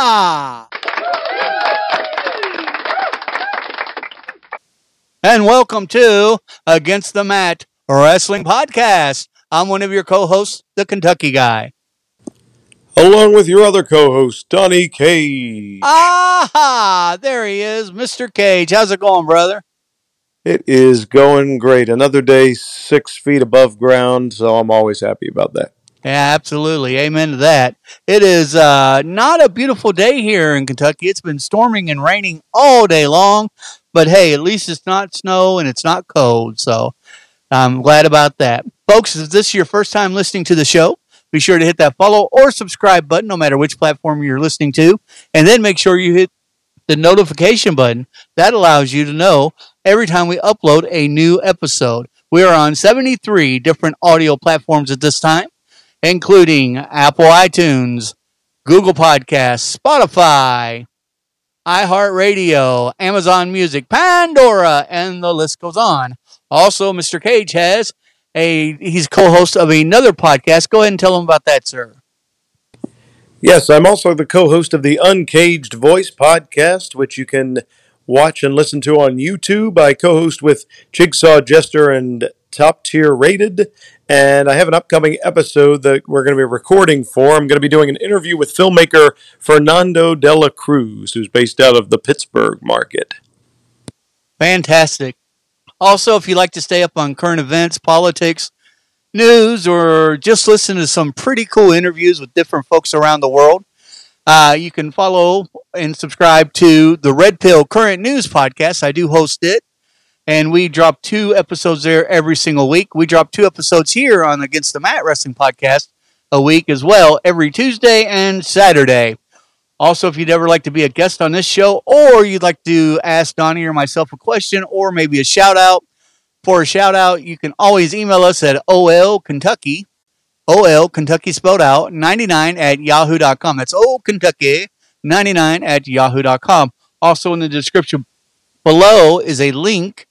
Aha! And welcome to Against the Mat Wrestling Podcast. I'm one of your co-hosts, the Kentucky Guy. Along with your other co-host, Donnie Cage. Aha! There he is, Mr. Cage. How's it going, brother? It is going great. Another day six feet above ground, so I'm always happy about that. Yeah, absolutely. Amen to that. It is uh, not a beautiful day here in Kentucky. It's been storming and raining all day long, but hey, at least it's not snow and it's not cold. So I'm glad about that. Folks, if this is your first time listening to the show, be sure to hit that follow or subscribe button, no matter which platform you're listening to. And then make sure you hit the notification button. That allows you to know every time we upload a new episode. We are on 73 different audio platforms at this time including Apple iTunes, Google Podcasts, Spotify, iHeartRadio, Amazon Music, Pandora, and the list goes on. Also, Mr. Cage has a he's co-host of another podcast. Go ahead and tell him about that, sir. Yes, I'm also the co-host of the Uncaged Voice podcast, which you can watch and listen to on YouTube. I co-host with Jigsaw Jester and Top Tier Rated, and I have an upcoming episode that we're going to be recording for. I'm going to be doing an interview with filmmaker Fernando de la Cruz, who's based out of the Pittsburgh market. Fantastic. Also, if you'd like to stay up on current events, politics, news, or just listen to some pretty cool interviews with different folks around the world, uh, you can follow and subscribe to the Red Pill Current News podcast. I do host it and we drop two episodes there every single week. We drop two episodes here on Against the Mat Wrestling Podcast a week as well, every Tuesday and Saturday. Also, if you'd ever like to be a guest on this show, or you'd like to ask Donnie or myself a question, or maybe a shout out, for a shout out, you can always email us at OL Kentucky, OL Kentucky spelled out, 99 at yahoo.com. That's OL Kentucky, 99 at yahoo.com. Also, in the description below is a link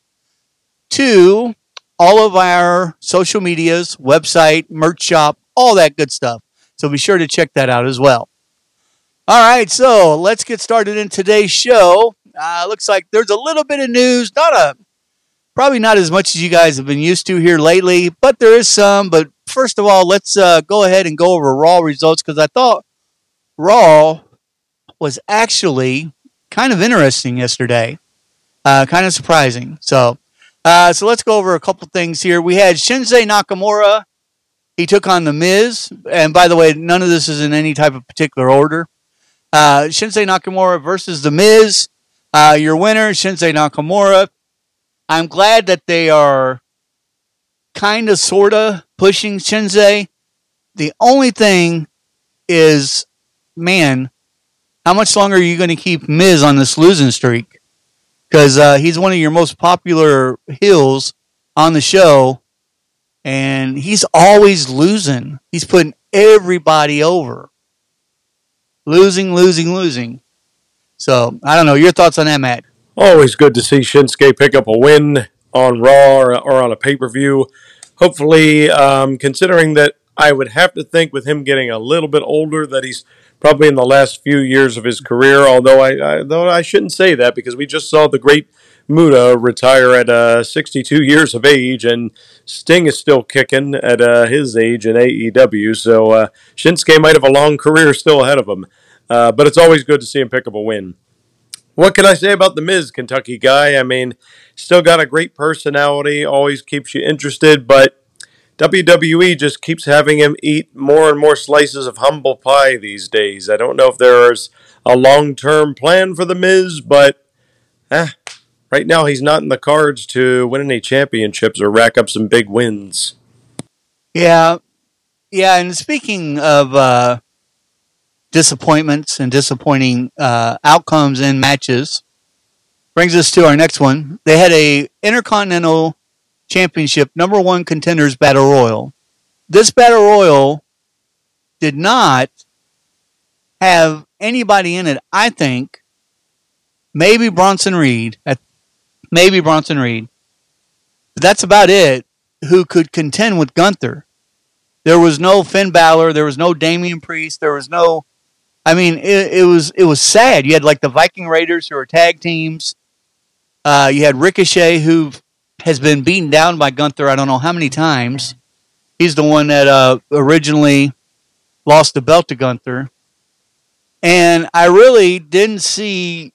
to all of our social medias, website, merch shop, all that good stuff. So be sure to check that out as well. All right, so let's get started in today's show. Uh, looks like there's a little bit of news, not a probably not as much as you guys have been used to here lately, but there is some. But first of all, let's uh, go ahead and go over Raw results because I thought Raw was actually kind of interesting yesterday, uh, kind of surprising. So uh, so let's go over a couple things here. We had Shinsuke Nakamura. He took on The Miz. And by the way, none of this is in any type of particular order. Uh, Nakamura versus The Miz. Uh, your winner, Shinsuke Nakamura. I'm glad that they are kind of, sort of pushing Shinsuke. The only thing is, man, how much longer are you going to keep Miz on this losing streak? Because uh, he's one of your most popular heels on the show, and he's always losing. He's putting everybody over. Losing, losing, losing. So I don't know. Your thoughts on that, Matt? Always good to see Shinsuke pick up a win on Raw or, or on a pay per view. Hopefully, um, considering that I would have to think with him getting a little bit older that he's probably in the last few years of his career. Although I, I though I shouldn't say that because we just saw the great Muta retire at uh, 62 years of age, and Sting is still kicking at uh, his age in AEW. So uh, Shinsuke might have a long career still ahead of him, uh, but it's always good to see him pick up a win. What can I say about the Miz, Kentucky guy? I mean, still got a great personality, always keeps you interested, but WWE just keeps having him eat more and more slices of humble pie these days. I don't know if there's a long term plan for the Miz, but eh, right now he's not in the cards to win any championships or rack up some big wins. Yeah, yeah. And speaking of uh, disappointments and disappointing uh, outcomes in matches, brings us to our next one. They had a Intercontinental Championship number one contenders battle royal. This battle royal did not have anybody in it. I think maybe Bronson Reed, maybe Bronson Reed, but that's about it. Who could contend with Gunther? There was no Finn Balor. There was no Damian Priest. There was no. I mean, it, it was it was sad. You had like the Viking Raiders who are tag teams. Uh, you had Ricochet who has been beaten down by Gunther. I don't know how many times. He's the one that uh, originally lost the belt to Gunther, and I really didn't see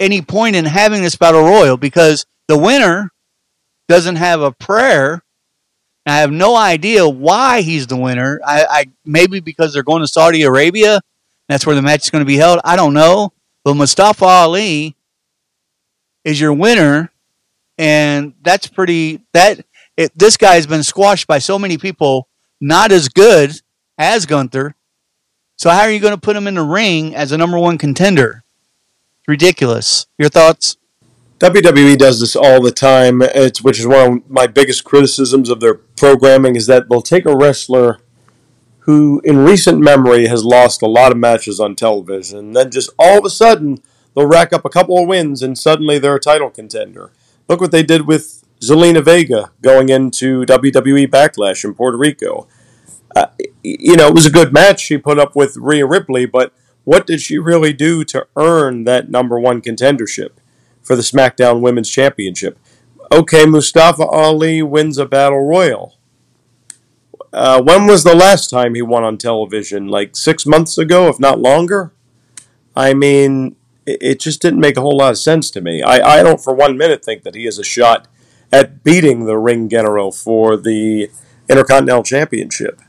any point in having this battle royal because the winner doesn't have a prayer. I have no idea why he's the winner. I, I maybe because they're going to Saudi Arabia. That's where the match is going to be held. I don't know. But Mustafa Ali is your winner, and that's pretty. That it, this guy has been squashed by so many people, not as good as Gunther. So how are you going to put him in the ring as a number one contender? It's ridiculous. Your thoughts? WWE does this all the time, it's, which is one of my biggest criticisms of their programming is that they'll take a wrestler who, in recent memory, has lost a lot of matches on television, and then just all of a sudden they'll rack up a couple of wins, and suddenly they're a title contender. Look what they did with Zelina Vega going into WWE Backlash in Puerto Rico. Uh, you know, it was a good match she put up with Rhea Ripley, but what did she really do to earn that number one contendership? for the SmackDown Women's Championship. Okay, Mustafa Ali wins a battle royal. Uh, when was the last time he won on television? Like six months ago, if not longer? I mean, it, just didn't make a whole lot of sense to me. I, I don't for one minute think that he has a shot at beating the Ring General for the Intercontinental Championship.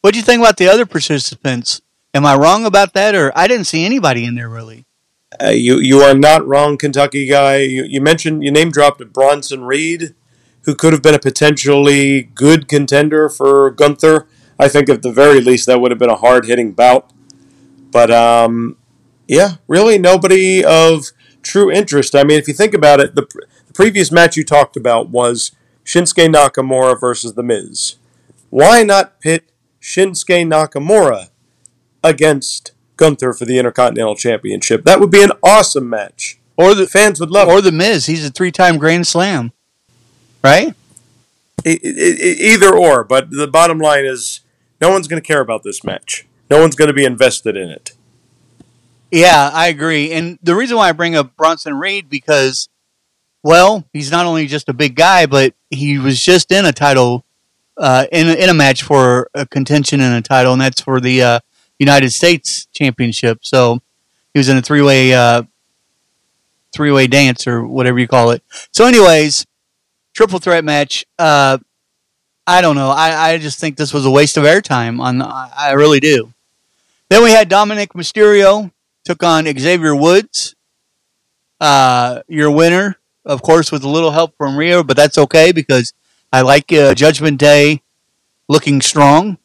What do you think about the other participants? Am I wrong about that, or I didn't see anybody in there really? Uh, you you are not wrong, Kentucky guy. You, you mentioned you name dropped Bronson Reed, who could have been a potentially good contender for Gunther. I think at the very least that would have been a hard hitting bout. But um, yeah, really nobody of true interest. I mean, if you think about it, the, the previous match you talked about was Shinsuke Nakamura versus The Miz. Why not pit Shinsuke Nakamura against Gunther for the Intercontinental Championship. That would be an awesome match. Or the fans would love or it. the Miz. He's a three-time Grand Slam, right? either or, but the bottom line is, no one's going to care about this match. No one's going to be invested in it. Yeah, I agree. And the reason why I bring up Bronson Reed because, well, he's not only just a big guy, but he was just in a title, uh, in in a match for a contention in a title, and that's for the uh, United States Championship. So he was in a three way uh, three way dance or whatever you call it. So, anyways, triple threat match. Uh, I don't know. I, I just think this was a waste of airtime. On I, I really do. Then we had Dominic Mysterio took on Xavier Woods. Uh, your winner, of course, with a little help from Rhea, but that's okay because I like uh, Judgment Day looking strong.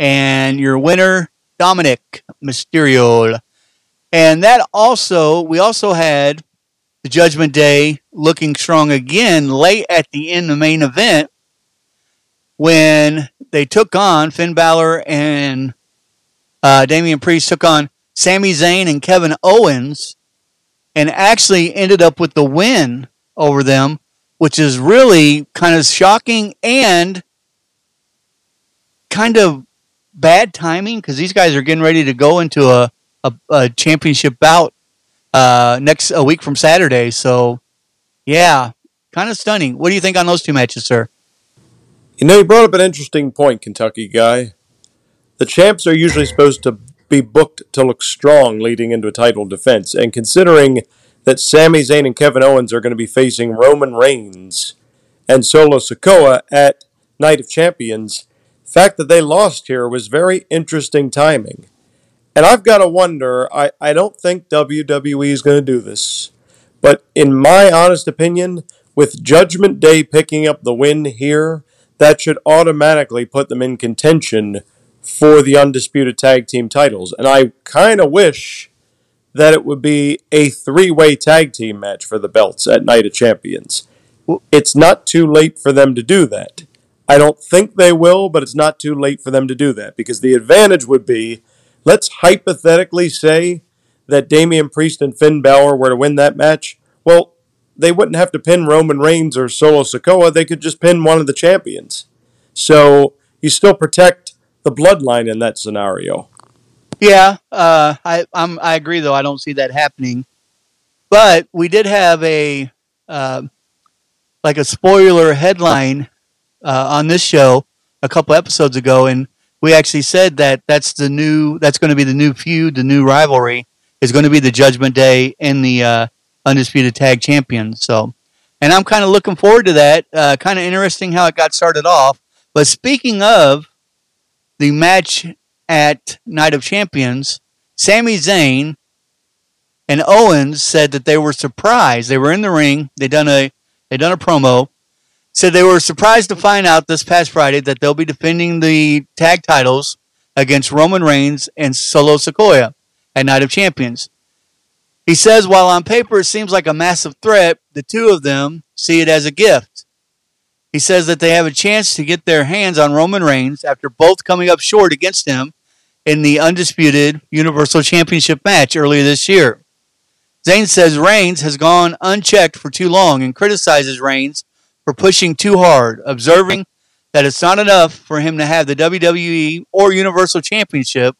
And your winner, Dominic Mysterio. And that also, we also had the Judgment Day looking strong again late at the end of the main event when they took on Finn Balor and uh, Damian Priest took on Sami Zayn and Kevin Owens and actually ended up with the win over them, which is really kind of shocking and kind of bad timing because these guys are getting ready to go into a, a, a championship bout uh, next a week from Saturday. So, yeah, kind of stunning. What do you think on those two matches, sir? You know, you brought up an interesting point, Kentucky guy. The champs are usually supposed to be booked to look strong leading into a title defense, and considering that Sami Zayn and Kevin Owens are going to be facing Roman Reigns and Solo Sikoa at Night of Champions. The fact that they lost here was very interesting timing. And I've got to wonder, I, I don't think WWE is going to do this. But in my honest opinion, with Judgment Day picking up the win here, that should automatically put them in contention for the undisputed tag team titles. And I kind of wish that it would be a three way tag team match for the belts at Night of Champions. It's not too late for them to do that. I don't think they will, but it's not too late for them to do that because the advantage would be let's hypothetically say that Damian Priest and Finn Balor were to win that match. Well, they wouldn't have to pin Roman Reigns or Solo Sikoa. They could just pin one of the champions. So you still protect the bloodline in that scenario. Yeah, uh, I I'm, i agree though. I don't see that happening. But we did have a uh, like a spoiler headline uh, on this show a couple episodes ago, and we actually said that that's the new that's going to be the new feud, the new rivalry is going to be the Judgment Day and the uh, undisputed tag champions. So, and I'm kind of looking forward to that. Uh, kind of interesting how it got started off. But speaking of the match at Night of Champions, Sami Zayn and Owens said that they were surprised. They were in the ring. They done a they done a promo. Said they were surprised to find out this past Friday that they'll be defending the tag titles against Roman Reigns and Solo Sikoa at Night of Champions. He says while on paper it seems like a massive threat, the two of them see it as a gift. He says that they have a chance to get their hands on Roman Reigns after both coming up short against him in the undisputed Universal Championship match earlier this year. Zayn says Reigns has gone unchecked for too long and criticizes Reigns for pushing too hard, observing that it's not enough for him to have the WWE or Universal Championship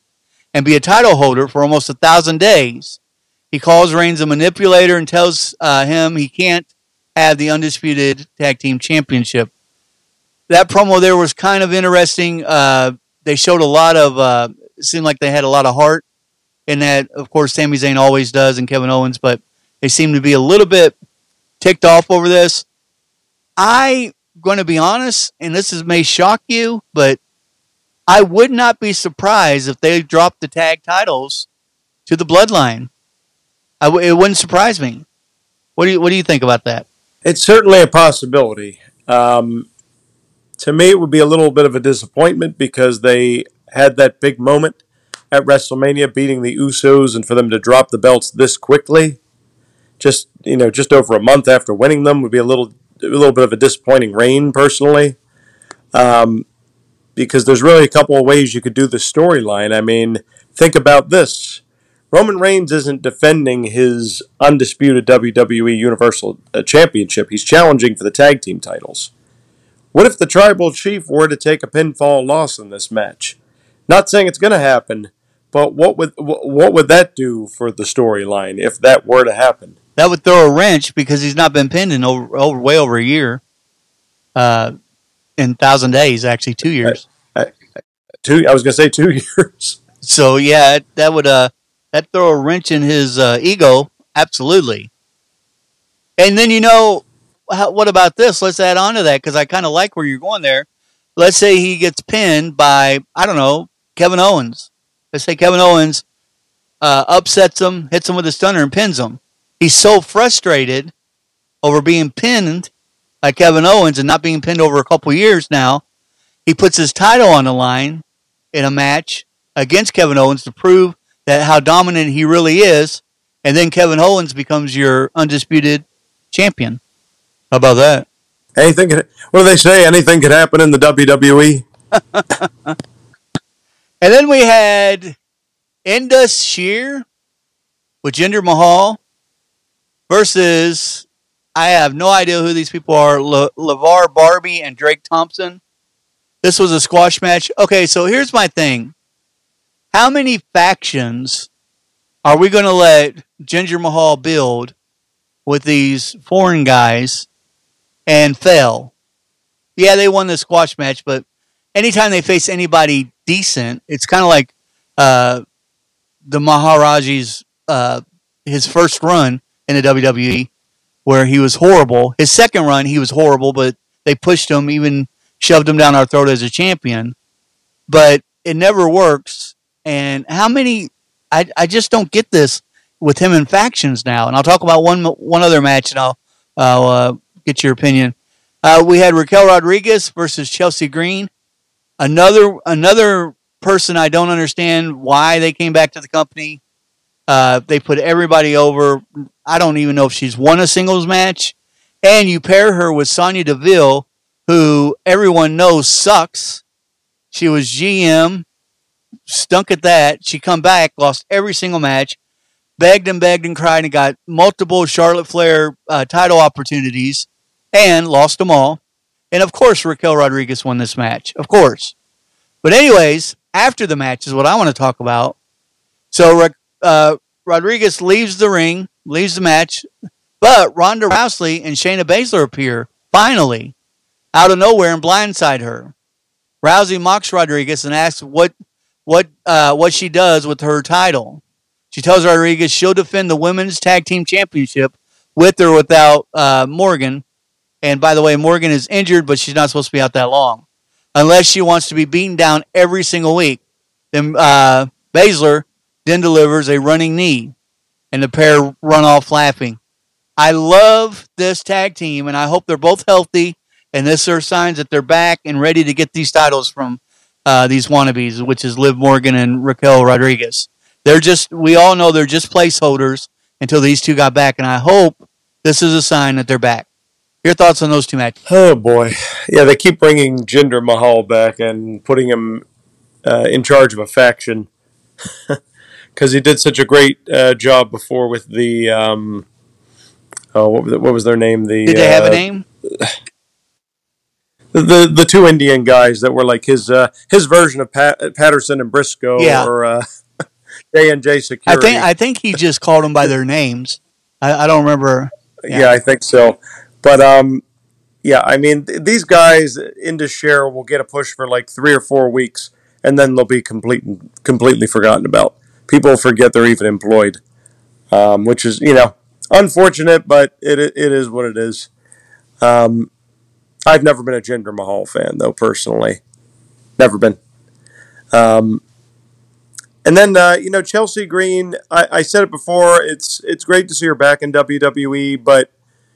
and be a title holder for almost a thousand days. He calls Reigns a manipulator and tells uh, him he can't have the undisputed tag team championship. That promo there was kind of interesting. Uh, they showed a lot of, uh, seemed like they had a lot of heart in that. Of course, Sami Zayn always does and Kevin Owens, but they seem to be a little bit ticked off over this. I going to be honest, and this is, may shock you, but I would not be surprised if they dropped the tag titles to the Bloodline. It wouldn't surprise me. What do you What do you think about that? It's certainly a possibility. Um, to me, it would be a little bit of a disappointment because they had that big moment at WrestleMania, beating the Usos, and for them to drop the belts this quickly, just you know, just over a month after winning them, would be a little a little bit of a disappointing reign, personally. Um, because there's really a couple of ways you could do the storyline. I mean, think about this. Roman Reigns isn't defending his undisputed WWE Universal uh, Championship. He's challenging for the tag team titles. What if the tribal chief were to take a pinfall loss in this match? Not saying it's going to happen, but what would what would that do for the storyline if that were to happen? That would throw a wrench because he's not been pinned in over, over way over a year. Uh, in thousand days, actually two years. I, I, two. I was going to say two years. So yeah, that would uh that throw a wrench in his uh, ego, absolutely. And then you know, how, what about this? Let's add on to that because I kind of like where you're going there. Let's say he gets pinned by I don't know Kevin Owens. Let's say Kevin Owens uh, upsets him, hits him with a stunner, and pins him. He's so frustrated over being pinned by Kevin Owens and not being pinned over a couple years now. He puts his title on the line in a match against Kevin Owens to prove that how dominant he really is, and then Kevin Owens becomes your undisputed champion. How about that? Anything? Could, what do they say? Anything could happen in the WWE. and then we had Indus Sher with Jinder Mahal versus I have no idea who these people are. Le- LeVar Barbie and Drake Thompson. This was a squash match. Okay, so here's my thing how many factions are we going to let Jinder Mahal build with these foreign guys and fail? Yeah, they won the squash match, but anytime they face anybody decent, it's kind of like uh, the Maharaja's uh, his first run in the WWE, where he was horrible. His second run, he was horrible, but they pushed him, even shoved him down our throat as a champion. But it never works. And how many? I I just don't get this with him in factions now. And I'll talk about one one other match, and I'll I'll uh, get your opinion. Uh, we had Raquel Rodriguez versus Chelsea Green. Another another person I don't understand why they came back to the company. Uh, they put everybody over. I don't even know if she's won a singles match. And you pair her with Sonya Deville, who everyone knows sucks. She was GM, stunk at that. She come back, lost every single match, begged and begged and cried, and got multiple Charlotte Flair uh, title opportunities, and lost them all. And of course, Raquel Rodriguez won this match. Of course. But anyways, after the match is what I want to talk about. So uh, Rodriguez leaves the ring, leaves the match, but Ronda Rousey and Shayna Baszler appear finally out of nowhere and blindside her. Rousey mocks Rodriguez and asks what what uh, what she does with her title. She tells Rodriguez she'll defend the women's tag team championship with or without uh, Morgan. And by the way, Morgan is injured, but she's not supposed to be out that long, unless she wants to be beaten down every single week. Then uh, Baszler then delivers a running knee, and the pair run off laughing. I love this tag team, and I hope they're both healthy and this are signs that they're back and ready to get these titles from uh, these wannabes, which is Liv Morgan and Raquel Rodriguez. They're just, we all know they're just placeholders until these two got back, and I hope this is a sign that they're back. Your thoughts on those two matches? Oh boy, yeah, they keep bringing Jinder Mahal back and putting him uh, in charge of a faction because he did such a great uh, job before with the um, oh, what was, what was their name? The did they have a uh, name? the the two Indian guys that were like his uh, his version of Pat, Patterson and Brisco yeah. or uh, J and J Security. I think I think he just called them by their names. I, I don't remember. Yeah. yeah. I think so. But um, yeah, I mean th- these guys Indus Sher will get a push for like three or four weeks, and then they'll be complete completely forgotten about. People forget they're even employed, um, which is you know unfortunate, but it it is what it is. Um, I've never been a Jinder Mahal fan, though, personally. Never been. Um, and then, uh, you know, Chelsea Green, I, I, said it before, it's, it's great to see her back in WWE, but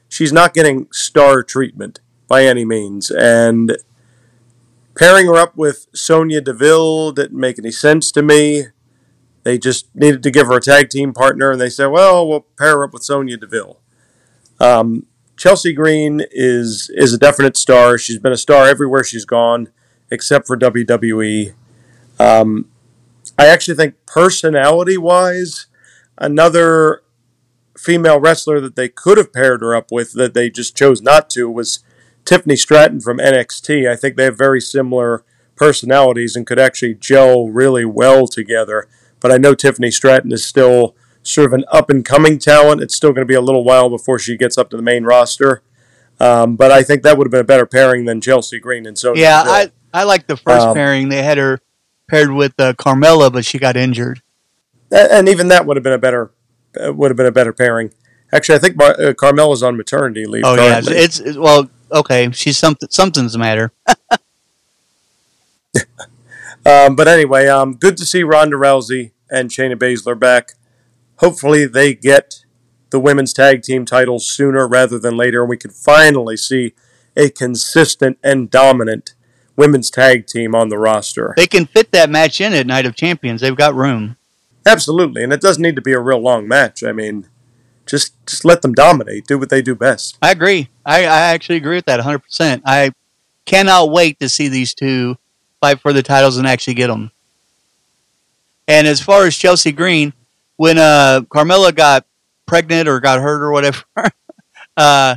she's not getting star treatment by any means. And pairing her up with Sonya Deville didn't make any sense to me. They just needed to give her a tag team partner, and they said, well, we'll pair her up with Sonya Deville. Um, Chelsea Green is is a definite star. She's been a star everywhere she's gone, except for WWE. Um, I actually think personality wise, another female wrestler that they could have paired her up with that they just chose not to was Tiffany Stratton from NXT. I think they have very similar personalities and could actually gel really well together. But I know Tiffany Stratton is still sort of an up and coming talent. It's still going to be a little while before she gets up to the main roster. Um, but I think that would have been a better pairing than Chelsea Green and so. Yeah, I I like the first um, pairing. They had her paired with uh, Carmella, but she got injured. And even that would have been a better uh, would have been a better pairing. Actually, I think Mar- uh, Carmella's on maternity leave. Oh currently. yeah, it's, it's well okay. She's something something's the matter. um, but anyway, um, good to see Ronda Rousey and Shayna Baszler back hopefully they get the women's tag team titles sooner rather than later, and we can finally see a consistent and dominant women's tag team on the roster. They can fit that match in at Night of Champions. They've got room. Absolutely, and it doesn't need to be a real long match. I mean, just just let them dominate. Do what they do best. I agree. I, I actually agree with that 100%. I cannot wait to see these two fight for the titles and actually get them. And as far as Chelsea Green, when uh, Carmella got pregnant or got hurt or whatever, uh,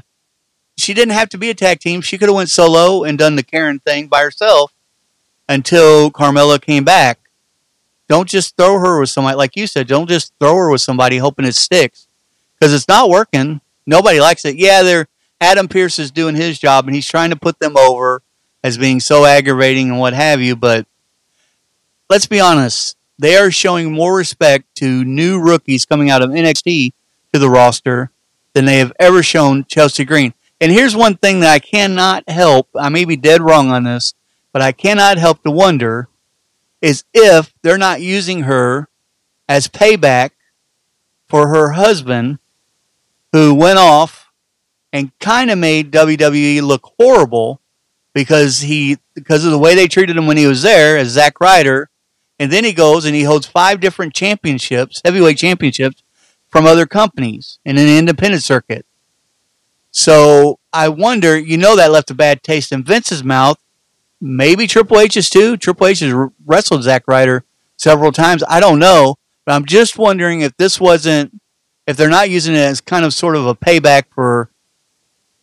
she didn't have to be a tag team. She could have went solo and done the Karen thing by herself until Carmella came back. Don't just throw her with somebody, like you said. Don't just throw her with somebody hoping it sticks because it's not working. Nobody likes it. Yeah, they're Adam Pearce is doing his job and he's trying to put them over as being so aggravating and what have you. But let's be honest, they are showing more respect to new rookies coming out of NXT to the roster than they have ever shown Chelsea Green. And here's one thing that I cannot help. I may be dead wrong on this, but I cannot help to wonder is if they're not using her as payback for her husband who went off and kind of made WWE look horrible because he because of the way they treated him when he was there as Zack Ryder, and then he goes and he holds five different championships, heavyweight championships from other companies in an independent circuit. So I wonder, you know, that left a bad taste in Vince's mouth. Maybe Triple H's too. Triple H has wrestled Zack Ryder several times. I don't know, but I'm just wondering if this wasn't, if they're not using it as kind of sort of a payback for,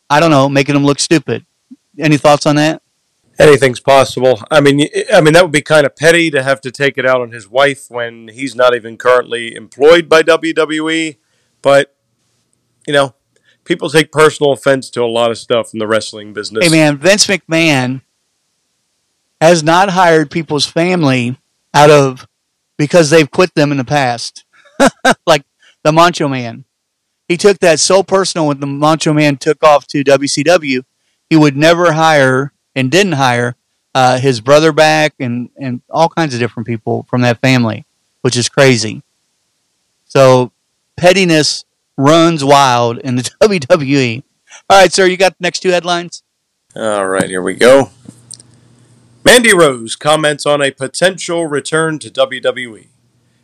I don't know, making them look stupid. Any thoughts on that? Anything's possible. I mean, I mean that would be kind of petty to have to take it out on his wife when he's not even currently employed by WWE. But you know, people take personal offense to a lot of stuff in the wrestling business. Hey man, Vince McMahon has not hired people's family out of because they've quit them in the past, like the Macho Man. He took that so personal when the Macho Man took off to WCW he would never hire and didn't hire uh, his brother back and, and all kinds of different people from that family, which is crazy. So pettiness runs wild in the WWE. All right, sir, you got the next two headlines? All right, here we go. Mandy Rose comments on a potential return to WWE.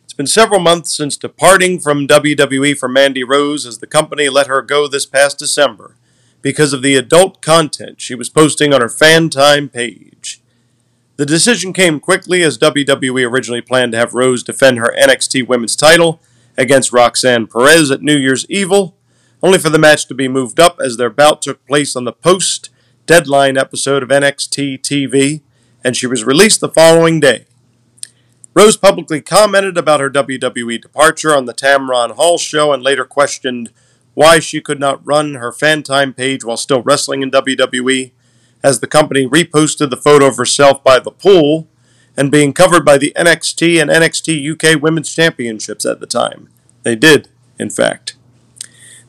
It's been several months since departing from WWE for Mandy Rose as the company let her go this past December because of the adult content she was posting on her fan time page. The decision came quickly as WWE originally planned to have Rose defend her NXT Women's title against Roxanne Perez at New Year's Evil, only for the match to be moved up as their bout took place on the post deadline episode of NXT TV, and she was released the following day. Rose publicly commented about her WWE departure on the Tamron Hall show and later questioned why she could not run her fan time page while still wrestling in WWE, as the company reposted the photo of herself by the pool and being covered by the NXT and NXT UK Women's Championships at the time. They did, in fact.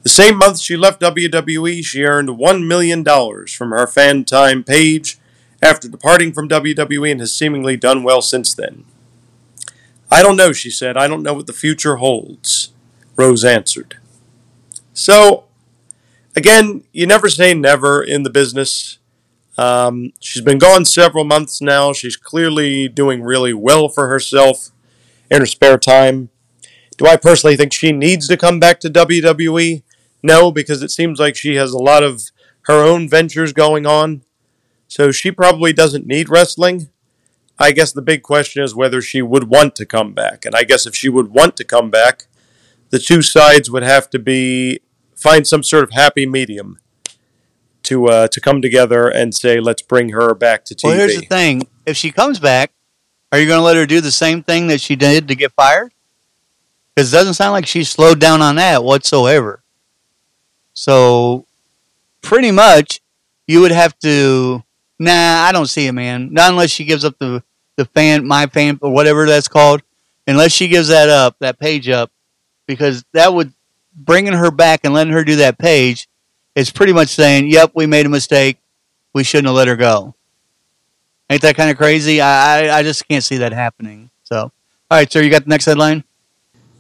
The same month she left WWE, she earned $1 million from her fan time page after departing from WWE and has seemingly done well since then. I don't know, she said. I don't know what the future holds. Rose answered. So, again, you never say never in the business. Um, she's been gone several months now. She's clearly doing really well for herself in her spare time. Do I personally think she needs to come back to WWE? No, because it seems like she has a lot of her own ventures going on. So she probably doesn't need wrestling. I guess the big question is whether she would want to come back. And I guess if she would want to come back, the two sides would have to be find some sort of happy medium to uh, to come together and say, let's bring her back to TV. Well, here's the thing: if she comes back, are you going to let her do the same thing that she did to get fired? Because it doesn't sound like she slowed down on that whatsoever. So, pretty much, you would have to. Nah, I don't see it, man. Not unless she gives up the the fan, my fan, or whatever that's called. Unless she gives that up, that page up, because that would bringing her back and letting her do that page is pretty much saying, "Yep, we made a mistake. We shouldn't have let her go." Ain't that kind of crazy? I, I, I just can't see that happening. So, all right, sir, you got the next headline.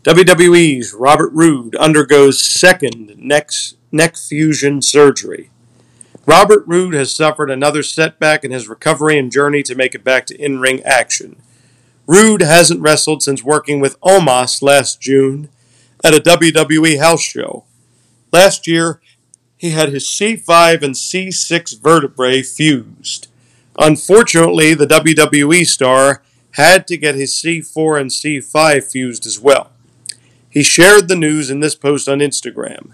WWE's Robert Roode undergoes second neck neck fusion surgery. Robert Roode has suffered another setback in his recovery and journey to make it back to in ring action. Roode hasn't wrestled since working with Omos last June at a WWE house show. Last year, he had his C5 and C6 vertebrae fused. Unfortunately, the WWE star had to get his C4 and C5 fused as well. He shared the news in this post on Instagram.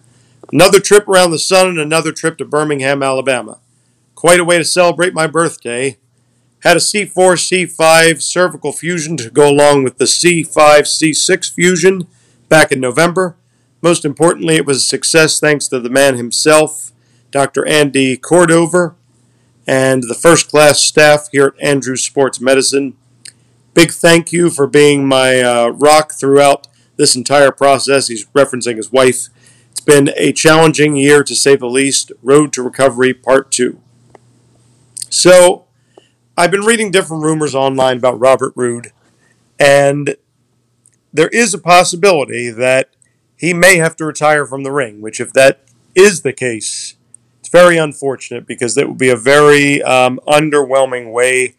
Another trip around the sun and another trip to Birmingham, Alabama. Quite a way to celebrate my birthday. Had a C4 C5 cervical fusion to go along with the C5 C6 fusion back in November. Most importantly, it was a success thanks to the man himself, Dr. Andy Cordover, and the first class staff here at Andrews Sports Medicine. Big thank you for being my uh, rock throughout this entire process. He's referencing his wife. It's been a challenging year to say the least. Road to Recovery Part 2. So, I've been reading different rumors online about Robert Roode, and there is a possibility that he may have to retire from the ring, which, if that is the case, it's very unfortunate because that would be a very um, underwhelming way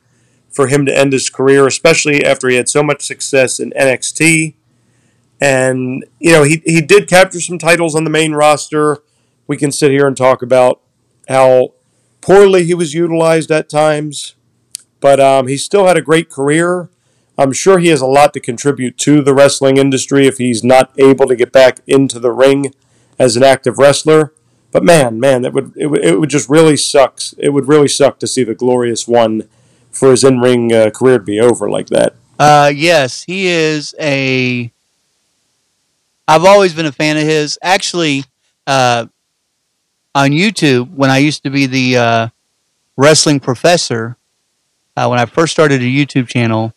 for him to end his career, especially after he had so much success in NXT. And, you know, he, he did capture some titles on the main roster. We can sit here and talk about how poorly he was utilized at times, but um, he still had a great career. I'm sure he has a lot to contribute to the wrestling industry if he's not able to get back into the ring as an active wrestler. But man, man, that would it, would, it would just really sucks. It would really suck to see the glorious one for his in ring uh, career to be over like that. Uh, yes, he is a. I've always been a fan of his. Actually, uh, on YouTube, when I used to be the uh, wrestling professor, uh, when I first started a YouTube channel,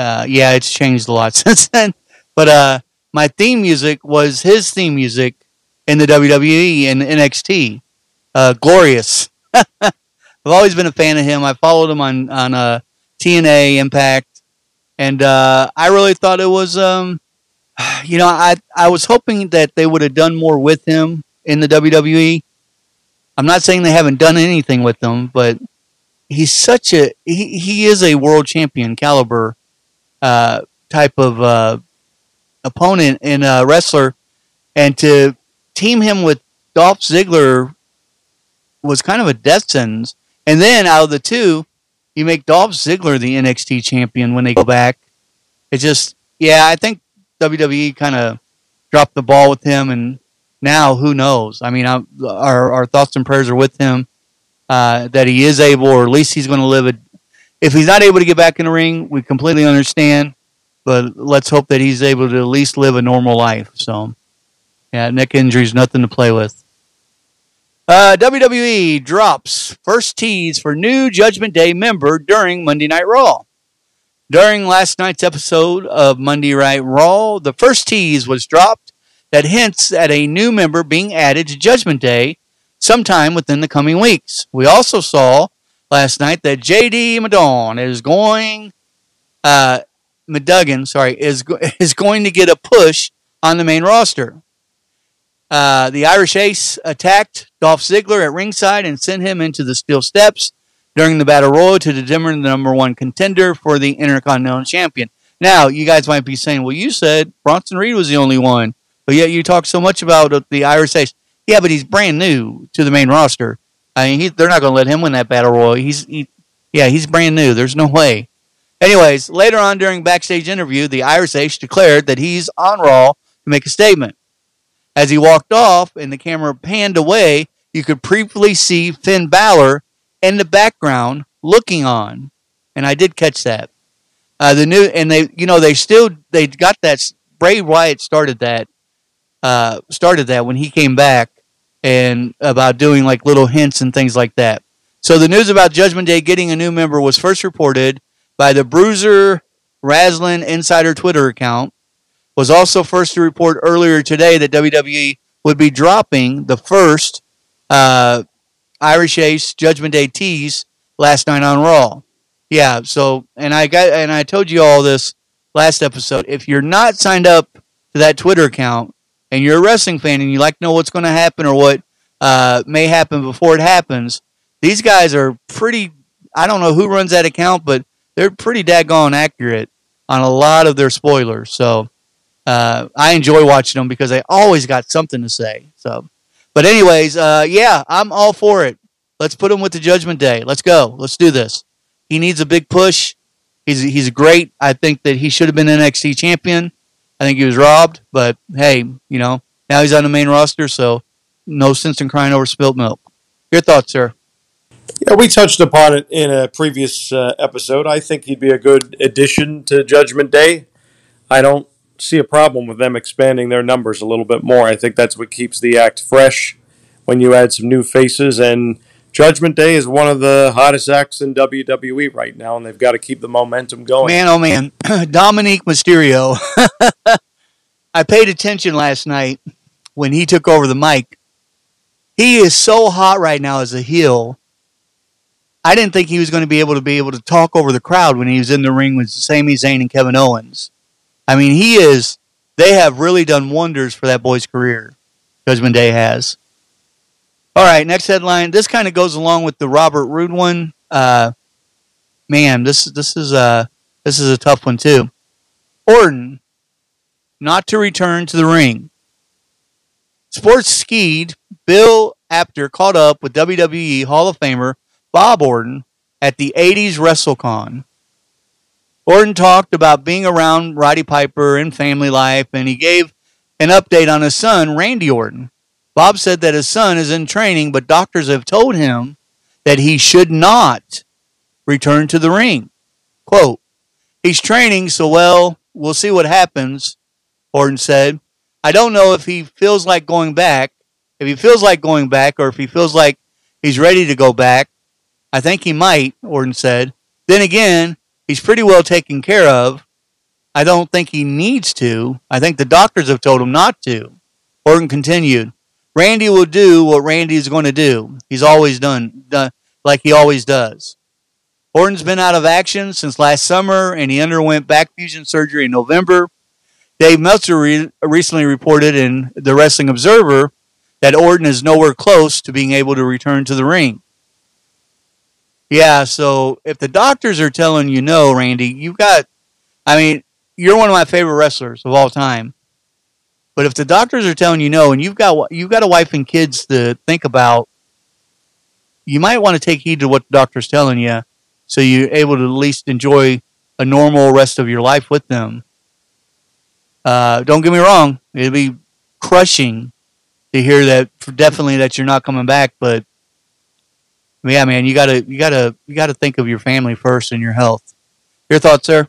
uh, yeah, it's changed a lot since then. But uh, my theme music was his theme music in the WWE and NXT. Uh, glorious. I've always been a fan of him. I followed him on on uh, TNA Impact, and uh, I really thought it was. Um, you know, I I was hoping that they would have done more with him in the WWE. I'm not saying they haven't done anything with him, but he's such a he, he is a world champion caliber uh, type of uh, opponent and uh, wrestler, and to team him with Dolph Ziggler was kind of a death sentence. And then out of the two, you make Dolph Ziggler the NXT champion when they go back. It just, yeah, I think WWE kind of dropped the ball with him, and now who knows? I mean, I, our our thoughts and prayers are with him uh, that he is able, or at least he's going to live a. If he's not able to get back in the ring, we completely understand, but let's hope that he's able to at least live a normal life. So, yeah, neck injuries, nothing to play with. Uh, WWE drops first tease for new Judgment Day member during Monday Night Raw. During last night's episode of Monday Night Raw, the first tease was dropped that hints at a new member being added to Judgment Day sometime within the coming weeks. We also saw last night that JD Madon is going, uh, McDonagh, sorry, is is going to get a push on the main roster. Uh, the Irish Ace attacked Dolph Ziggler at ringside and sent him into the steel steps during the Battle Royal to determine the number one contender for the Intercontinental Champion. Now, you guys might be saying, well, you said Bronson Reed was the only one, but yet you talk so much about the Irish Ace. Yeah, but he's brand new to the main roster. I mean, he, they're not going to let him win that Battle Royal. He's, he, yeah, he's brand new. There's no way. Anyways, later on during backstage interview, the Irish Ace declared that he's on Raw to make a statement. As he walked off and the camera panned away, you could briefly see Finn Balor in the background looking on, and I did catch that. Uh, the new and they, you know, they still they got that. Bray Wyatt started that, uh, started that when he came back, and about doing like little hints and things like that. So the news about Judgment Day getting a new member was first reported by the Bruiser Raslin Insider Twitter account was also first to report earlier today that WWE would be dropping the first uh, Irish Ace Judgment Day tease last night on Raw. Yeah, so and I got and I told you all this last episode. If you're not signed up to that Twitter account and you're a wrestling fan and you like to know what's going to happen or what uh, may happen before it happens, these guys are pretty. I don't know who runs that account, but they're pretty daggone accurate on a lot of their spoilers. So uh, I enjoy watching them because they always got something to say. So, but anyways, uh, yeah, I'm all for it. Let's put him with the Judgment Day. Let's go. Let's do this. He needs a big push. He's he's great. I think that he should have been NXT champion. I think he was robbed, but hey, you know now he's on the main roster, so no sense in crying over spilt milk. Your thoughts, sir? Yeah, we touched upon it in a previous uh, episode. I think he'd be a good addition to Judgment Day. I don't see a problem with them expanding their numbers a little bit more. I think that's what keeps the act fresh when you add some new faces. And Judgment Day is one of the hottest acts in WWE right now, and they've got to keep the momentum going. Man, oh man, Dominic Mysterio. I paid attention last night when he took over the mic. He is so hot right now as a heel. I didn't think he was going to be able to be able to talk over the crowd when he was in the ring with Sami Zayn and Kevin Owens. I mean, he is. They have really done wonders for that boy's career. Judgment Day has. All right, next headline. This kind of goes along with the Robert Roode one. Uh, man, this this is a this is a tough one too. Orton not to return to the ring. Sportskeeda Bill Apter caught up with WWE Hall of Famer Bob Orton at the 80s WrestleCon. Orton talked about being around Roddy Piper and family life, and he gave an update on his son, Randy Orton. Bob said that his son is in training, but doctors have told him that he should not return to the ring. Quote, He's training, so well, we'll see what happens, Orton said. I don't know if he feels like going back. If he feels like going back, or if he feels like he's ready to go back, I think he might, Orton said. Then again, he's pretty well taken care of. I don't think he needs to. I think the doctors have told him not to. Orton continued. Randy will do what Randy is going to do. He's always done, done like he always does. Orton's been out of action since last summer, and he underwent back fusion surgery in November. Dave Meltzer re- recently reported in the Wrestling Observer that Orton is nowhere close to being able to return to the ring. Yeah, so if the doctors are telling you no, Randy, you've got, I mean, you're one of my favorite wrestlers of all time. But if the doctors are telling you no, and you've got you've got a wife and kids to think about, you might want to take heed to what the doctor's telling you, so you're able to at least enjoy a normal rest of your life with them. Uh, don't get me wrong; it'd be crushing to hear that definitely that you're not coming back, but yeah, man, you gotta you gotta you gotta think of your family first and your health. Your thoughts, sir?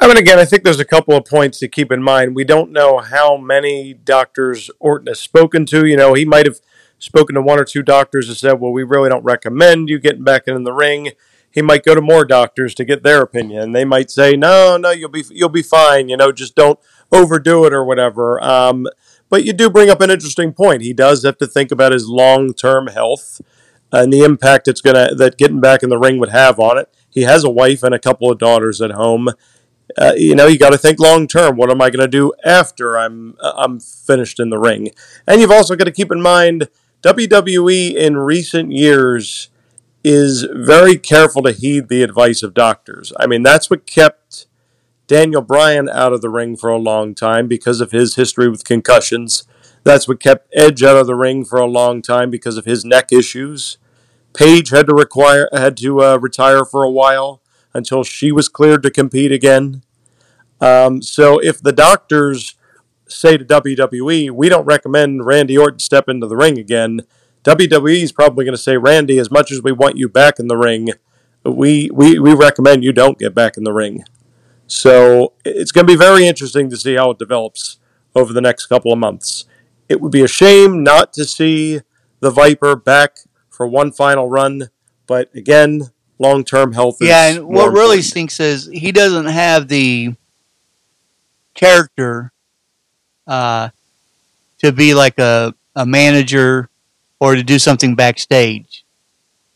I mean, again, I think there's a couple of points to keep in mind. We don't know how many doctors Orton has spoken to. You know, he might have spoken to one or two doctors and said, "Well, we really don't recommend you getting back in the ring." He might go to more doctors to get their opinion. They might say, "No, no, you'll be you'll be fine. You know, just don't overdo it or whatever." Um, but you do bring up an interesting point. He does have to think about his long term health and the impact it's gonna that getting back in the ring would have on it. He has a wife and a couple of daughters at home. Uh, you know, you got to think long term. What am I going to do after I'm uh, I'm finished in the ring? And you've also got to keep in mind WWE in recent years is very careful to heed the advice of doctors. I mean, that's what kept Daniel Bryan out of the ring for a long time because of his history with concussions. That's what kept Edge out of the ring for a long time because of his neck issues. Paige had to require had to uh, retire for a while until she was cleared to compete again. Um, so if the doctors say to WWE, we don't recommend Randy Orton step into the ring again, WWE is probably going to say, Randy, as much as we want you back in the ring, we, we, we recommend you don't get back in the ring. So it's going to be very interesting to see how it develops over the next couple of months. It would be a shame not to see the Viper back for one final run, but again, long term health. yeah, and what really important. stinks is he doesn't have the character uh, to be like a, a manager or to do something backstage.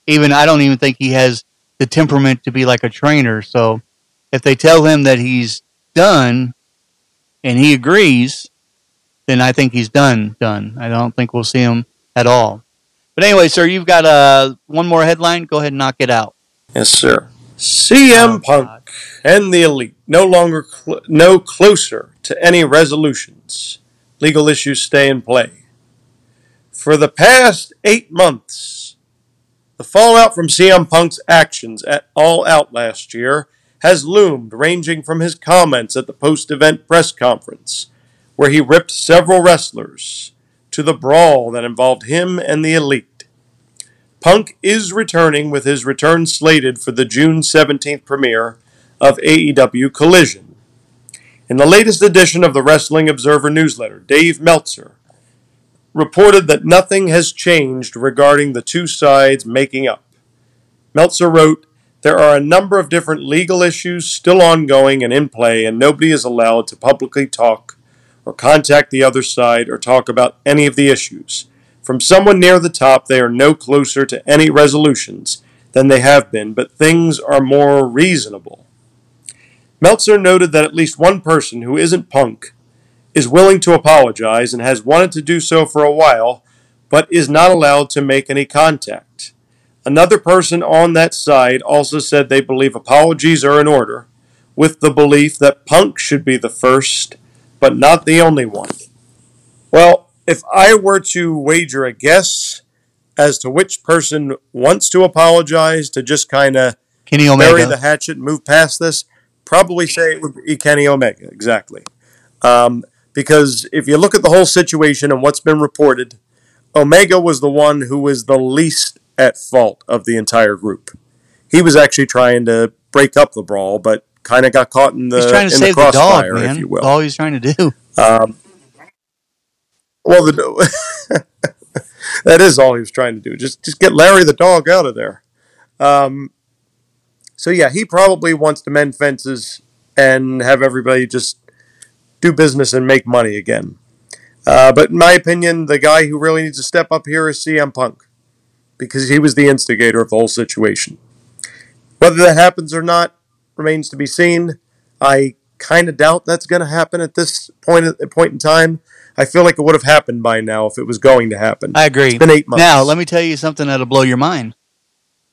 Even I don't even think he has the temperament to be like a trainer. So if they tell him that he's done and he agrees, then I think he's done. Done. I don't think we'll see him at all. But anyway, sir, you've got uh, one more headline. Go ahead and knock it out. Yes, sir. CM oh, uh, Punk and the Elite no longer cl- no closer to any resolutions. Legal issues stay in play. For the past eight months, the fallout from CM Punk's actions at All Out last year has loomed, ranging from his comments at the post event press conference where he ripped several wrestlers, to the brawl that involved him and the Elite. Punk is returning with his return slated for the June 17th premiere of AEW Collision. In the latest edition of the Wrestling Observer newsletter, Dave Meltzer reported that nothing has changed regarding the two sides making up. Meltzer wrote, There are a number of different legal issues still ongoing and in play, and nobody is allowed to publicly talk or contact the other side or talk about any of the issues. From someone near the top, they are no closer to any resolutions than they have been, but things are more reasonable. Meltzer noted that at least one person who isn't punk is willing to apologize and has wanted to do so for a while, but is not allowed to make any contact. Another person on that side also said they believe apologies are in order, with the belief that Punk should be the first, but not the only one. Well, if I were to wager a guess as to which person wants to apologize to just kind of Kenny bury the hatchet and move past this, probably say it would be Kenny Omega, exactly. Um, because if you look at the whole situation and what's been reported, Omega was the one who was the least at fault of the entire group. He was actually trying to break up the brawl, but kind of got caught in the he's trying to save the the dog, crossfire, man. if you will. All he's trying to do. Um, well, the, that is all he was trying to do. Just just get Larry the dog out of there. Um, so yeah, he probably wants to mend fences and have everybody just do business and make money again. Uh, but in my opinion, the guy who really needs to step up here is CM Punk because he was the instigator of the whole situation. Whether that happens or not remains to be seen. I kind of doubt that's going to happen at this point point in time. I feel like it would have happened by now if it was going to happen. I agree. It's been eight months. Now, let me tell you something that'll blow your mind.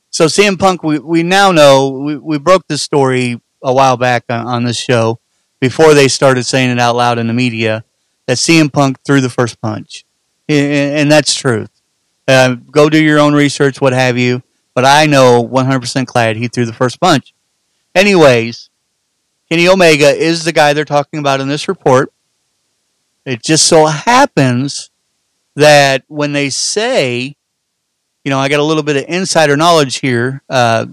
So, CM Punk, we, we now know, we, we broke this story a while back on, on this show before they started saying it out loud in the media that CM Punk threw the first punch. And, and that's truth. Uh, go do your own research, what have you. But I know 100% glad he threw the first punch. Anyways, Kenny Omega is the guy they're talking about in this report. It just so happens that when they say, you know, I got a little bit of insider knowledge here. Uh,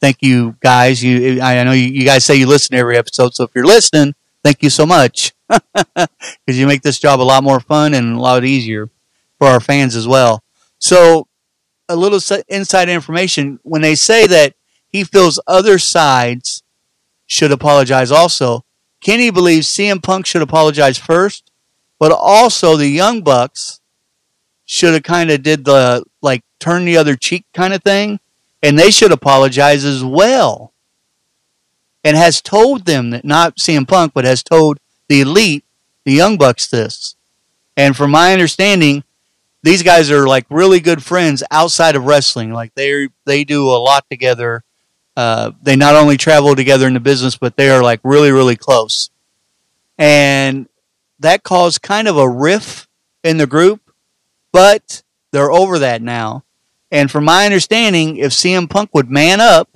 thank you, guys. You, I know you, you guys say you listen to every episode, so if you're listening, thank you so much because you make this job a lot more fun and a lot easier for our fans as well. So, a little inside information when they say that he feels other sides should apologize also. Kenny believes CM Punk should apologize first, but also the Young Bucks should have kind of did the like turn the other cheek kind of thing, and they should apologize as well. And has told them that not CM Punk, but has told the elite, the Young Bucks, this. And from my understanding, these guys are like really good friends outside of wrestling. Like they they do a lot together. Uh, they not only travel together in the business, but they are like really really close. And that caused kind of a riff in the group, but they're over that now. And from my understanding, if CM Punk would man up,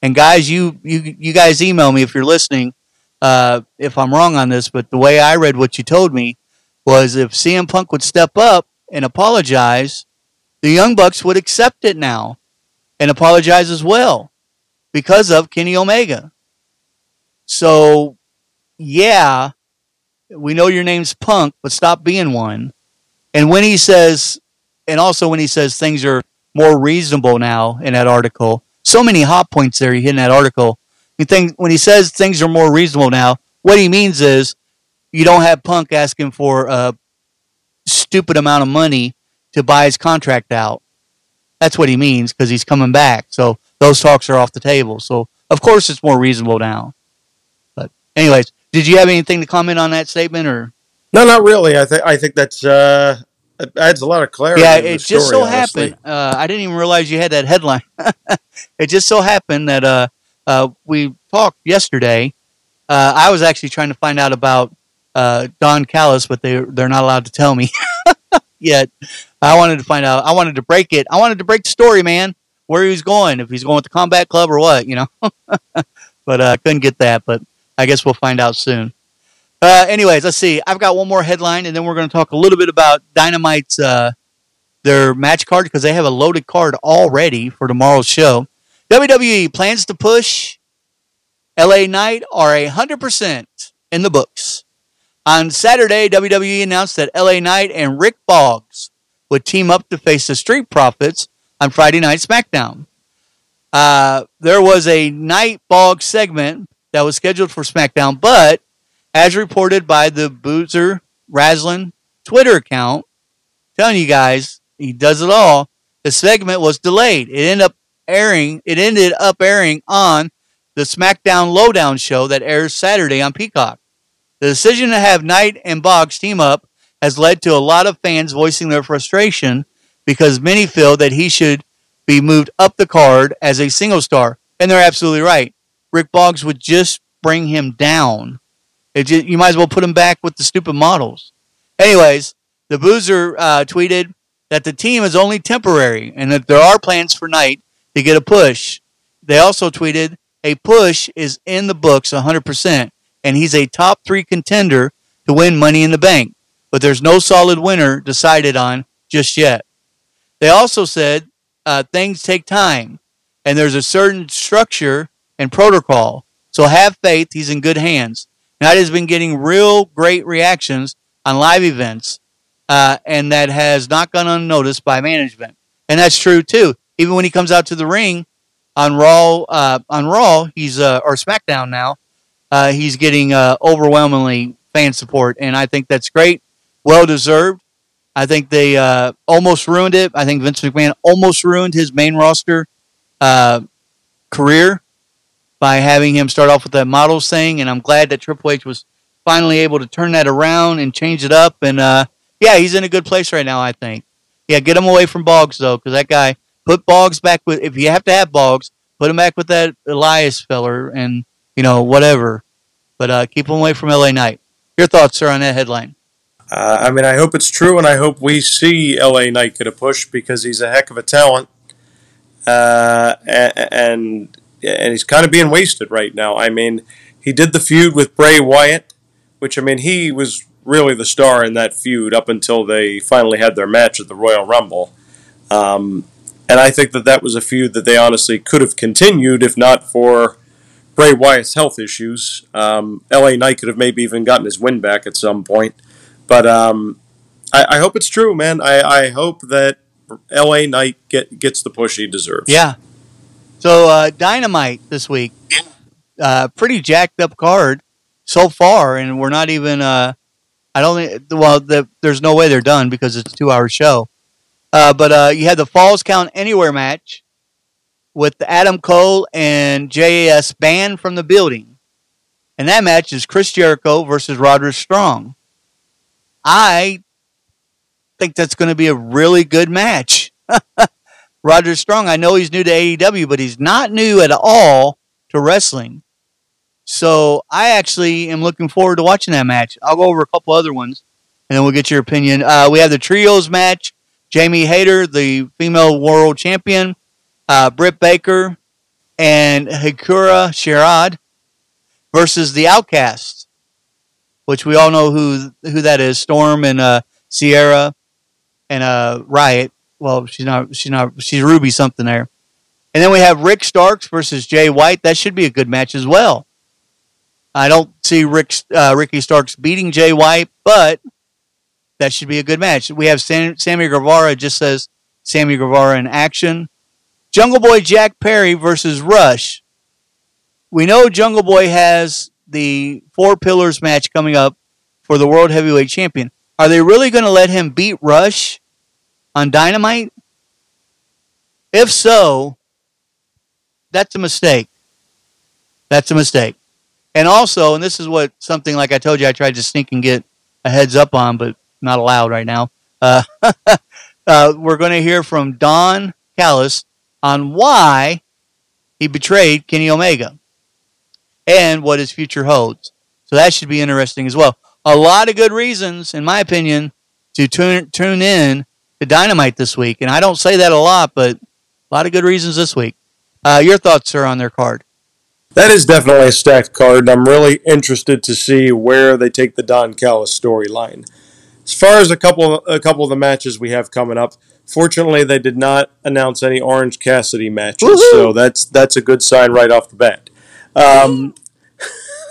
and guys, you you you guys email me if you're listening, uh, if I'm wrong on this, but the way I read what you told me was if CM Punk would step up and apologize, the Young Bucks would accept it now and apologize as well because of Kenny Omega. So, yeah, we know your name's Punk, but stop being one. And when he says, and also when he says things are more reasonable now in that article, so many hot points there he hit in that article. You think when he says things are more reasonable now, what he means is you don't have Punk asking for a stupid amount of money to buy his contract out. That's what he means because he's coming back. So those talks are off the table. So of course it's more reasonable now. But anyways, did you have anything to comment on that statement or? No, not really. I think I think that's uh, it adds a lot of clarity. Yeah, to the it just so honestly. happened. Uh, I didn't even realize you had that headline. it just so happened that uh, uh, we talked yesterday. Uh, I was actually trying to find out about uh, Don Callis, but they they're not allowed to tell me yet. I wanted to find out. I wanted to break it. I wanted to break the story, man. Where he was going, if he's going with the Combat Club or what, you know. but uh, couldn't get that. But I guess we'll find out soon. Uh, anyways, let's see. I've got one more headline, and then we're going to talk a little bit about Dynamite's uh, their match card because they have a loaded card already for tomorrow's show. WWE plans to push LA Knight are a hundred percent in the books. On Saturday, WWE announced that LA Knight and Rick Boogs would team up to face the Street Profits on Friday Night SmackDown. Uh, there was a Night bog segment that was scheduled for SmackDown, but as reported by the Boozer Raslin Twitter account. Telling you guys, he does it all. The segment was delayed. It ended up airing. It ended up airing on the SmackDown Lowdown show that airs Saturday on Peacock. The decision to have Knight and Boogs team up has led to a lot of fans voicing their frustration because many feel that he should be moved up the card as a single star. And they're absolutely right. Rick Boogs would just bring him down. Just, you might as well put him back with the stupid models. Anyways, the Boozer uh, tweeted that the team is only temporary and that there are plans for Knight to get a push. They also tweeted a push is in the books 100%, and he's a top three contender to win Money in the Bank, but there's no solid winner decided on just yet. They also said uh, things take time, and there's a certain structure and protocol. So have faith, he's in good hands. Knight has been getting real great reactions on live events, uh, and that has not gone unnoticed by management. And that's true too. Even when he comes out to the ring on Raw, uh, on Raw, he's uh, or SmackDown now, uh, he's getting uh, overwhelmingly fan support, and I think that's great, well deserved. I think they uh, almost ruined it. I think Vince McMahon almost ruined his main roster uh, career by having him start off with that models thing, and I'm glad that Triple H was finally able to turn that around and change it up. And uh, yeah, he's in a good place right now. I think. Yeah, get him away from Boogs though, because that guy put Boogs back with. If you have to have Boogs, put him back with that Elias feller, and you know whatever. But uh, keep him away from LA Knight. Your thoughts, sir, on that headline? Uh, I mean, I hope it's true, and I hope we see LA Knight get a push because he's a heck of a talent, uh, and and he's kind of being wasted right now. I mean, he did the feud with Bray Wyatt, which I mean, he was really the star in that feud up until they finally had their match at the Royal Rumble. Um, and I think that that was a feud that they honestly could have continued if not for Bray Wyatt's health issues. Um, LA Knight could have maybe even gotten his win back at some point. But um, I, I, hope it's true, man. I, I hope that LA Knight get, gets the push he deserves. Yeah. So uh, Dynamite this week, uh, pretty jacked up card so far, and we're not even. Uh, I don't think. Well, the, there's no way they're done because it's a two-hour show. Uh, but uh, you had the Falls Count Anywhere match with Adam Cole and JAS banned from the building, and that match is Chris Jericho versus Roderick Strong. I think that's going to be a really good match. Roger Strong, I know he's new to AEW, but he's not new at all to wrestling. So I actually am looking forward to watching that match. I'll go over a couple other ones, and then we'll get your opinion. Uh, we have the trios match: Jamie Hayter, the female world champion, uh, Britt Baker, and Hikaru Shida versus the Outcasts which we all know who who that is. Storm and uh, Sierra and uh, Riot. Well, she's not. She's not. She's Ruby something there. And then we have Rick Starks versus Jay White. That should be a good match as well. I don't see Rick uh, Ricky Starks beating Jay White, but that should be a good match. We have Sam, Sammy Guevara. Just says Sammy Guevara in action. Jungle Boy Jack Perry versus Rush. We know Jungle Boy has the four pillars match coming up for the world heavyweight champion. Are they really going to let him beat Rush on Dynamite? If so, that's a mistake. That's a mistake. And also, and this is what something like I told you, I tried to sneak and get a heads up on, but not allowed right now. Uh, uh, we're going to hear from Don Callis on why he betrayed Kenny Omega and what his future holds. So that should be interesting as well. A lot of good reasons, in my opinion, to tune tune in to Dynamite this week. And I don't say that a lot, but a lot of good reasons this week. Uh, your thoughts, sir, on their card? That is definitely a stacked card. I'm really interested to see where they take the Don Callis storyline. As far as a couple, a couple of the matches we have coming up, fortunately they did not announce any Orange Cassidy matches, Woo-hoo! so that's that's a good sign right off the bat. Um,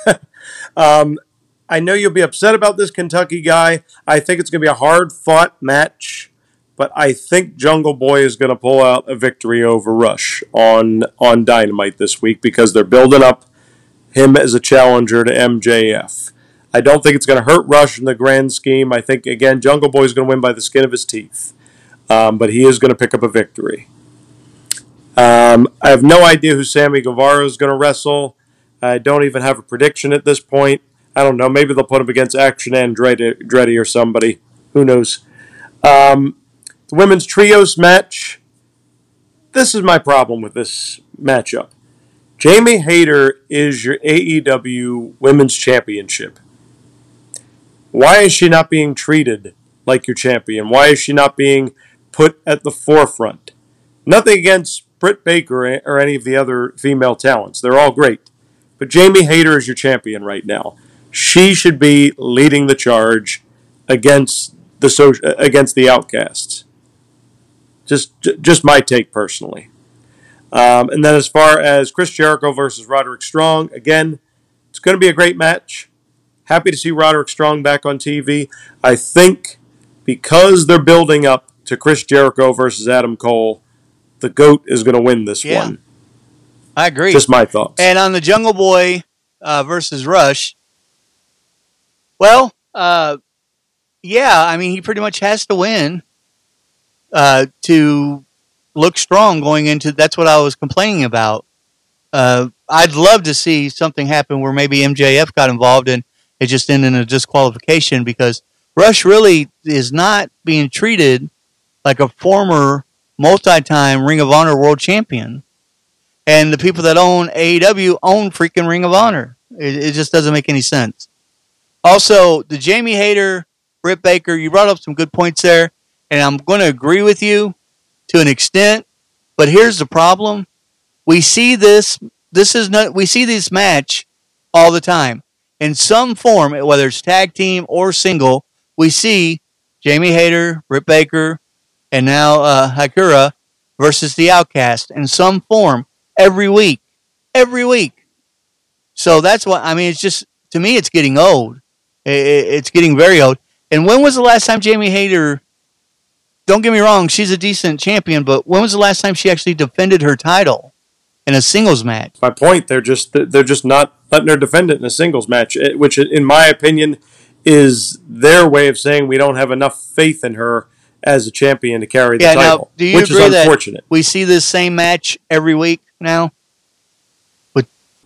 um, I know you'll be upset about this Kentucky guy. I think it's going to be a hard fought match, but I think Jungle Boy is going to pull out a victory over Rush on on Dynamite this week because they're building up him as a challenger to MJF. I don't think it's going to hurt Rush in the grand scheme. I think, again, Jungle Boy is going to win by the skin of his teeth. Um, but he is going to pick up a victory. Um, I have no idea who Sammy Guevara is going to wrestle. I don't even have a prediction at this point. I don't know. Maybe they'll put him against Action Andretti or somebody. Who knows? Um, the women's trios match. This is my problem with this matchup. Jamie Hayter is your AEW Women's Championship. Why is she not being treated like your champion? Why is she not being put at the forefront? Nothing against Britt Baker or any of the other female talents. They're all great. But Jamie Hayter is your champion right now. She should be leading the charge against the social, against the outcasts. Just just my take personally. Um, and then as far as Chris Jericho versus Roderick Strong, again, it's going to be a great match. Happy to see Roderick Strong back on TV. I think because they're building up to Chris Jericho versus Adam Cole, the GOAT is going to win this yeah. one. I agree. Just my thoughts. And on the Jungle Boy uh, versus Rush, well, uh, yeah, I mean, he pretty much has to win uh, to look strong going into. That's what I was complaining about. Uh, I'd love to see something happen where maybe MJF got involved and it just ended in a disqualification because Rush really is not being treated like a former multi-time Ring of Honor world champion. And the people that own AEW own freaking Ring of Honor. It, it just doesn't make any sense. Also, the Jamie Hayter, Britt Baker, you brought up some good points there, and I'm going to agree with you to an extent. But here's the problem: we see this. This is not. We see this match all the time in some form, whether it's tag team or single. We see Jamie Hayter, Britt Baker, and now uh, Hikaru versus the Outcast in some form every week, every week. So that's what I mean. It's just to me, it's getting old. It's getting very old. And when was the last time Jamie Hayter? Don't get me wrong, she's a decent champion, but when was the last time she actually defended her title in a singles match? My point, they're just they're just not letting her defend it in a singles match, eh, which, in my opinion, is their way of saying we don't have enough faith in her as a champion to carry the yeah, title, now, do you which agree is unfortunate. we see this same match every week now.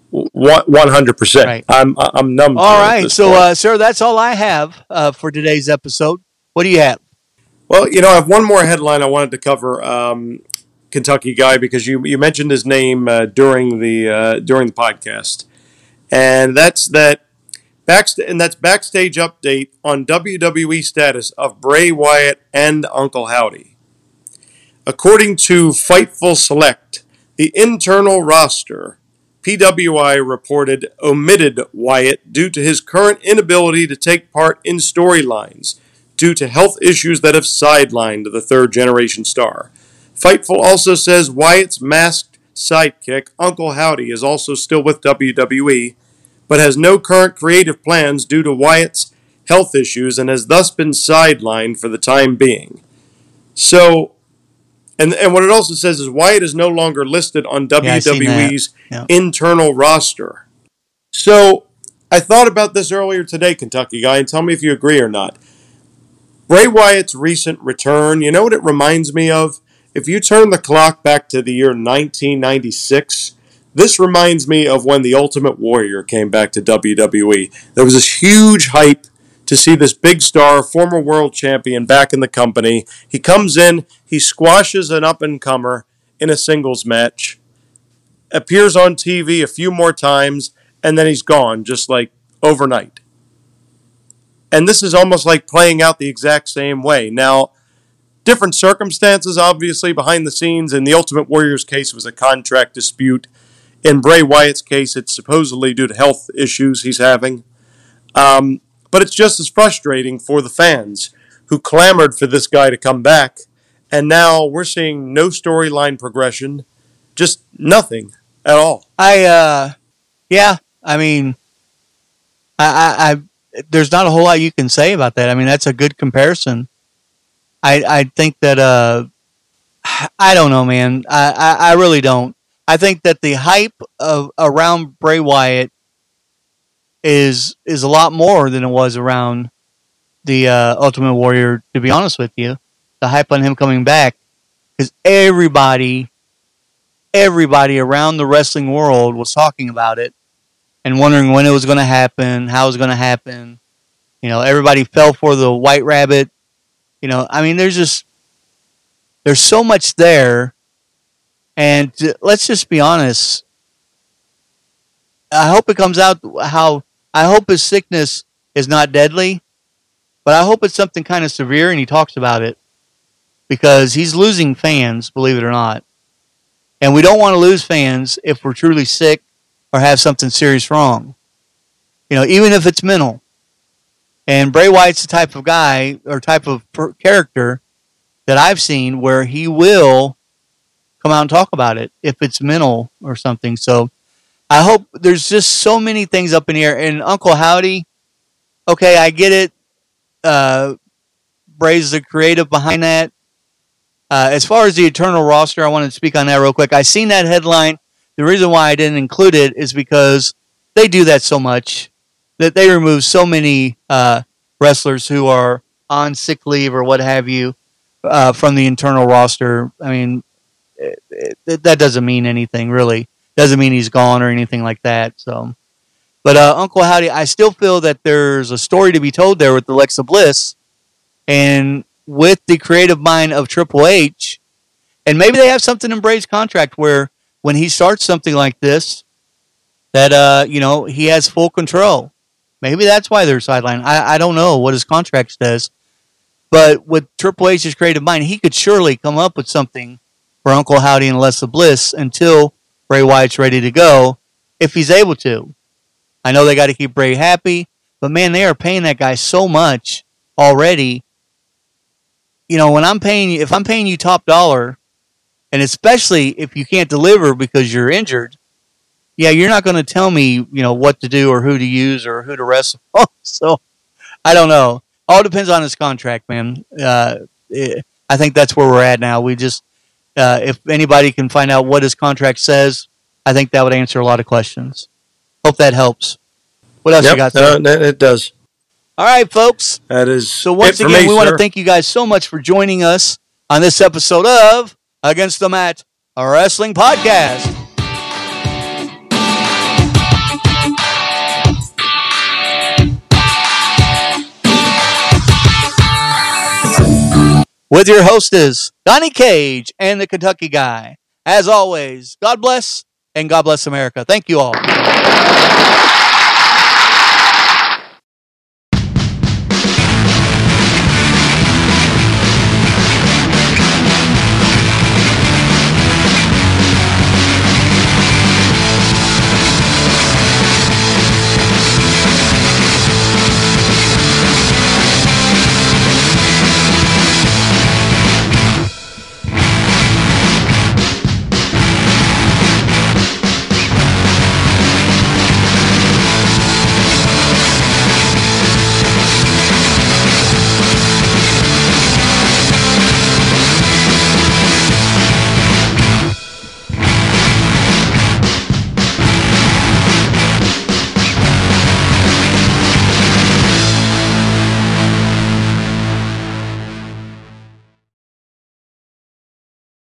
One hundred percent. I'm I'm numb. All right, so uh, sir, that's all I have uh, for today's episode. What do you have? Well, you know, I have one more headline I wanted to cover. Um, Kentucky guy, because you you mentioned his name uh, during the uh, during the podcast, and that's that backst- and that's backstage update on WWE status of Bray Wyatt and Uncle Howdy. According to Fightful Select, the internal roster PWI reported omitted Wyatt due to his current inability to take part in storylines due to health issues that have sidelined the third generation star. Fightful also says Wyatt's masked sidekick, Uncle Howdy, is also still with WWE, but has no current creative plans due to Wyatt's health issues and has thus been sidelined for the time being. So, and and what it also says is Wyatt is no longer listed on WWE's yeah, internal roster. So I thought about this earlier today, Kentucky guy, and tell me if you agree or not. Bray Wyatt's recent return, you know what it reminds me of? If you turn the clock back to the year 1996, this reminds me of when the Ultimate Warrior came back to WWE. There was this huge hype to see this big star, former world champion, back in the company. He comes in, he squashes an up and comer in a singles match, appears on TV a few more times, and then he's gone just like overnight. And this is almost like playing out the exact same way. Now, different circumstances, obviously, behind the scenes. In the Ultimate Warrior's case, was a contract dispute. In Bray Wyatt's case, it's supposedly due to health issues he's having. Um, but it's just as frustrating for the fans who clamored for this guy to come back. And now we're seeing no storyline progression, just nothing at all. I, uh, yeah, I mean, I, I, I, there's not a whole lot you can say about that. I mean, that's a good comparison. I, I think that, uh, I don't know, man. I, I, I really don't. I think that the hype of around Bray Wyatt is is a lot more than it was around the uh, Ultimate Warrior. To be honest with you, the hype on him coming back because everybody, everybody around the wrestling world was talking about it and wondering when it was going to happen, how it was going to happen. You know, everybody fell for the White Rabbit. You know, I mean, there's just there's so much there, and let's just be honest. I hope it comes out how I hope his sickness is not deadly, but I hope it's something kind of severe and he talks about it because he's losing fans, believe it or not. And we don't want to lose fans if we're truly sick or have something serious wrong. You know, even if it's mental. And Bray Wyatt's the type of guy or type of character that I've seen where he will come out and talk about it if it's mental or something. So I hope there's just so many things up in here. And Uncle Howdy, okay, I get it. Uh, Bray's the creative behind that. Uh, as far as the Eternal roster, I want to speak on that real quick. I seen that headline. The reason why I didn't include it is because they do that so much that they remove so many uh, wrestlers who are on sick leave or what have you uh, from the internal roster. I mean, it, it, that doesn't mean anything really. Doesn't mean he's gone or anything like that. So, but uh, Uncle Howdy, I still feel that there's a story to be told there with Alexa Bliss, and with the creative mind of Triple H, and maybe they have something in Bray's contract where when he starts something like this, that uh, you know he has full control. Maybe that's why they're sidelined. I, I don't know what his contract says, but with Triple H's creative mind, he could surely come up with something for Uncle Howdy and Alexa Bliss until Bray Wyatt's ready to go, if he's able to. I know they got to keep Bray happy, but man, they are paying that guy so much already. You know, when I'm paying if I'm paying you top dollar, and especially if you can't deliver because you're injured, yeah, you're not going to tell me, you know, what to do or who to use or who to wrestle. so I don't know. All depends on his contract, man. Uh, it, I think that's where we're at now. We just uh, if anybody can find out what his contract says, I think that would answer a lot of questions. Hope that helps. What else yep, you got? There? It does. All right, folks. That is so. Once again, me, we sir. want to thank you guys so much for joining us on this episode of Against the Mat, a wrestling podcast. With your hostess, Donnie Cage and the Kentucky Guy. As always, God bless and God bless America. Thank you all.